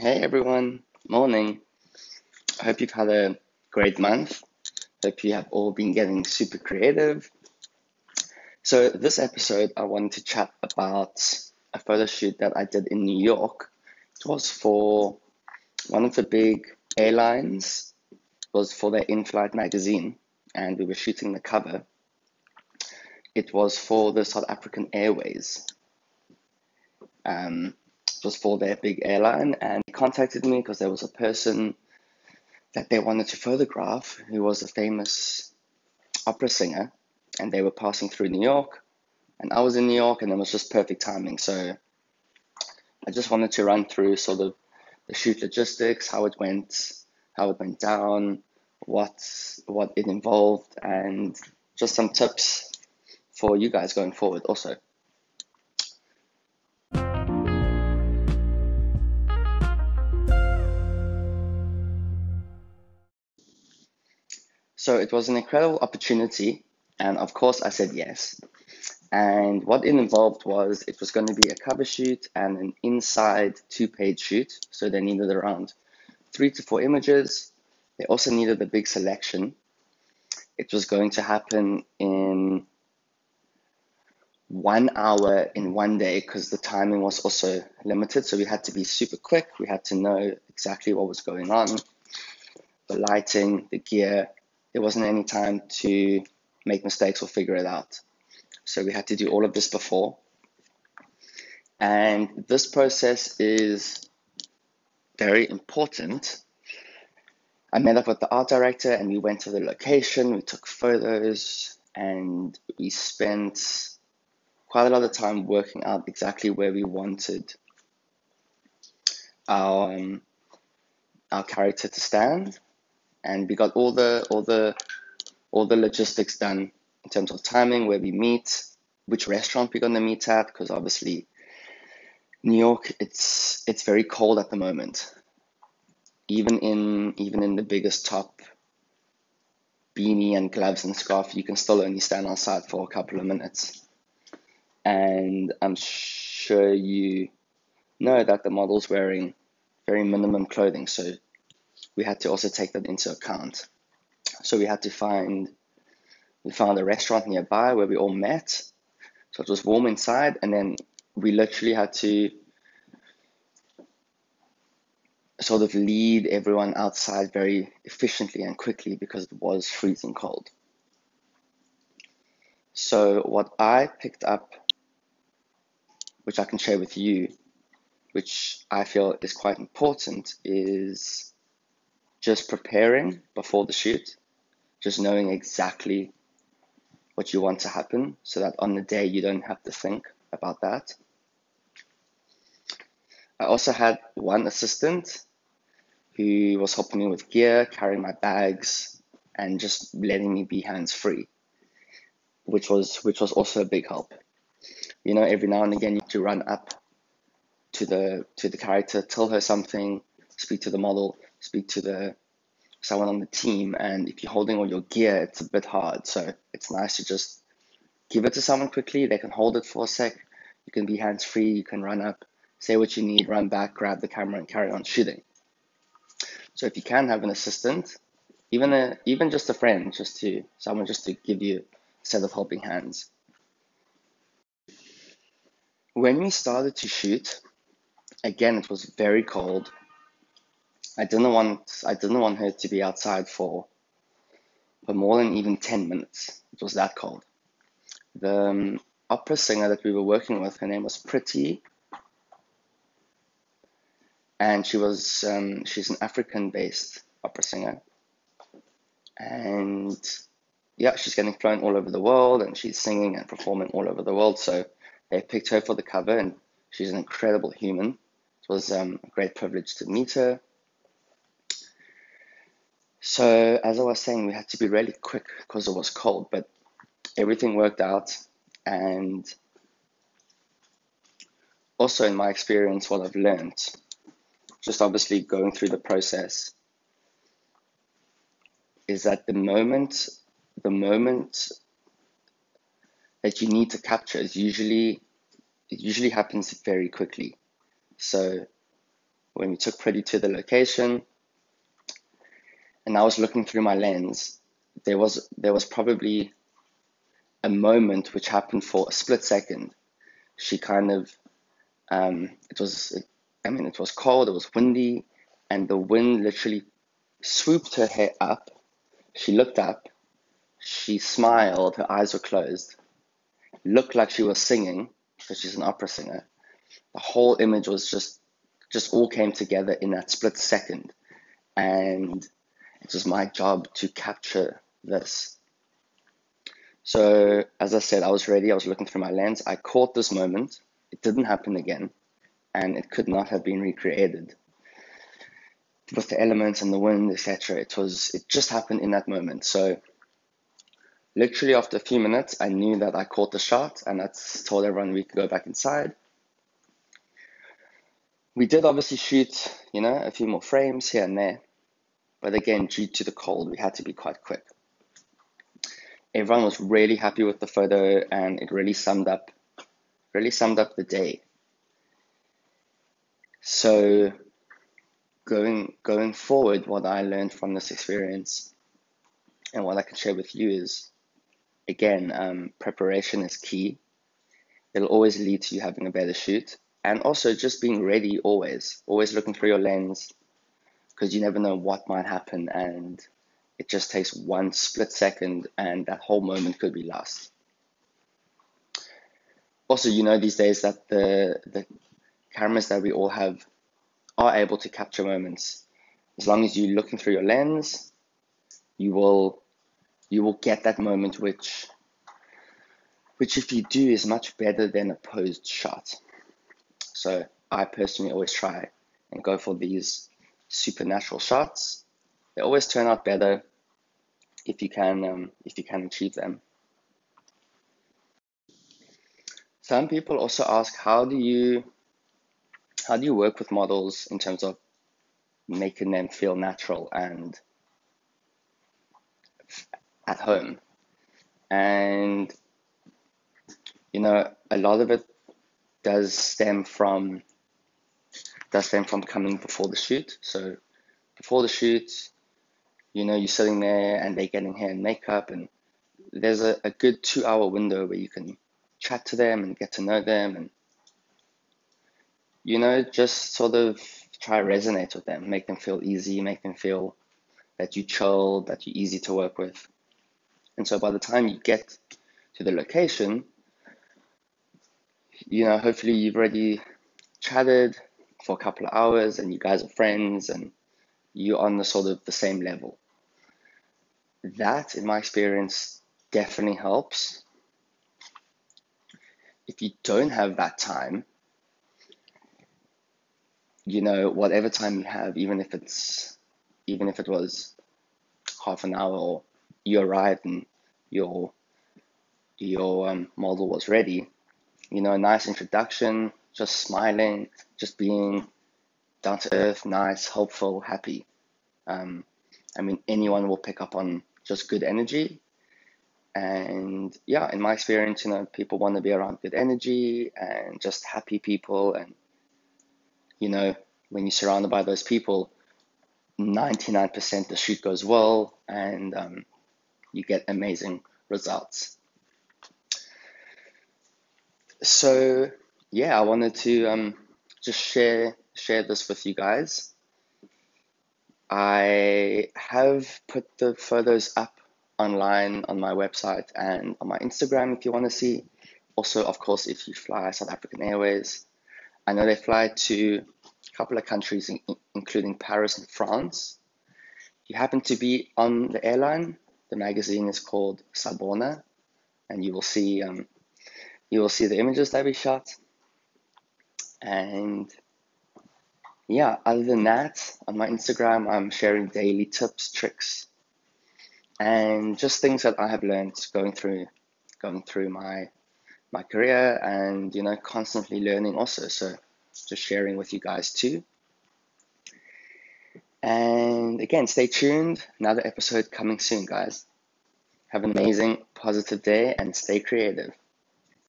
Hey everyone, morning. I hope you've had a great month. Hope you have all been getting super creative. So, this episode, I wanted to chat about a photo shoot that I did in New York. It was for one of the big airlines, it was for their in flight magazine, and we were shooting the cover. It was for the South African Airways. Um, was for their big airline, and he contacted me because there was a person that they wanted to photograph who was a famous opera singer, and they were passing through New York, and I was in New York, and it was just perfect timing. So I just wanted to run through sort of the shoot logistics, how it went, how it went down, what what it involved, and just some tips for you guys going forward also. So it was an incredible opportunity, and of course I said yes. And what it involved was it was going to be a cover shoot and an inside two page shoot. So they needed around three to four images. They also needed a big selection. It was going to happen in one hour in one day because the timing was also limited. So we had to be super quick. We had to know exactly what was going on the lighting, the gear, there wasn't any time to make mistakes or figure it out. So we had to do all of this before. And this process is very important. I met up with the art director and we went to the location, we took photos, and we spent quite a lot of time working out exactly where we wanted our, um, our character to stand and we got all the all the all the logistics done in terms of timing, where we meet, which restaurant we're gonna meet at, because obviously New York, it's it's very cold at the moment. Even in even in the biggest top beanie and gloves and scarf, you can still only stand outside for a couple of minutes. And I'm sure you know that the model's wearing very minimum clothing, so we had to also take that into account. So we had to find we found a restaurant nearby where we all met. So it was warm inside, and then we literally had to sort of lead everyone outside very efficiently and quickly because it was freezing cold. So, what I picked up, which I can share with you, which I feel is quite important, is just preparing before the shoot, just knowing exactly what you want to happen so that on the day you don't have to think about that. I also had one assistant who was helping me with gear, carrying my bags, and just letting me be hands free, which was which was also a big help. You know, every now and again you have to run up to the to the character, tell her something, speak to the model, speak to the someone on the team, and if you're holding all your gear, it's a bit hard. So it's nice to just give it to someone quickly. They can hold it for a sec. You can be hands free. You can run up, say what you need, run back, grab the camera, and carry on shooting. So if you can have an assistant, even a even just a friend, just to someone just to give you a set of helping hands. When we started to shoot, again it was very cold I didn't want I didn't want her to be outside for for more than even ten minutes. It was that cold. The um, opera singer that we were working with, her name was Pretty, and she was um, she's an African-based opera singer, and yeah, she's getting flown all over the world, and she's singing and performing all over the world. So they picked her for the cover, and she's an incredible human. It was um, a great privilege to meet her so as I was saying, we had to be really quick because it was cold, but everything worked out. And also in my experience, what I've learned, just obviously going through the process, is that the moment, the moment that you need to capture is usually, it usually happens very quickly. So when we took Pretty to the location, and I was looking through my lens, there was there was probably a moment which happened for a split second. She kind of, um, it was, I mean, it was cold, it was windy, and the wind literally swooped her hair up. She looked up, she smiled, her eyes were closed, looked like she was singing, because she's an opera singer. The whole image was just, just all came together in that split second. And it was my job to capture this. So, as I said, I was ready. I was looking through my lens. I caught this moment. It didn't happen again, and it could not have been recreated with the elements and the wind, etc. It was. It just happened in that moment. So, literally after a few minutes, I knew that I caught the shot, and I told everyone we could go back inside. We did obviously shoot, you know, a few more frames here and there, but again, due to the cold, we had to be quite quick everyone was really happy with the photo and it really summed up really summed up the day. So going going forward what I learned from this experience and what I can share with you is again um, preparation is key. It'll always lead to you having a better shoot and also just being ready always, always looking through your lens because you never know what might happen and it just takes one split second and that whole moment could be lost. Also, you know these days that the the cameras that we all have are able to capture moments. As long as you're looking through your lens, you will you will get that moment which which if you do is much better than a posed shot. So I personally always try and go for these supernatural shots. They always turn out better if you can um, if you can achieve them. Some people also ask how do you how do you work with models in terms of making them feel natural and at home and you know a lot of it does stem from does them from coming before the shoot so before the shoot you know, you're sitting there and they're getting hair and makeup, and there's a, a good two hour window where you can chat to them and get to know them and, you know, just sort of try to resonate with them, make them feel easy, make them feel that you chill, that you're easy to work with. And so by the time you get to the location, you know, hopefully you've already chatted for a couple of hours and you guys are friends and you're on the sort of the same level. That, in my experience, definitely helps. If you don't have that time, you know, whatever time you have, even if it's even if it was half an hour or you arrived and your your um, model was ready, you know, a nice introduction, just smiling, just being down to earth, nice, hopeful, happy. Um, I mean, anyone will pick up on just good energy. And yeah, in my experience, you know, people want to be around good energy and just happy people. And, you know, when you're surrounded by those people, 99% the shoot goes well and um, you get amazing results. So, yeah, I wanted to um, just share share this with you guys. I have put the photos up online on my website and on my Instagram if you want to see. Also, of course, if you fly South African Airways, I know they fly to a couple of countries, including Paris and France. If you happen to be on the airline, the magazine is called Sawubona, and you will see um, you will see the images that we shot. And yeah, other than that, on my Instagram, I'm sharing daily tips, tricks, and just things that I have learned going through going through my my career and you know constantly learning also. So just sharing with you guys too. And again stay tuned. Another episode coming soon guys. Have an amazing positive day and stay creative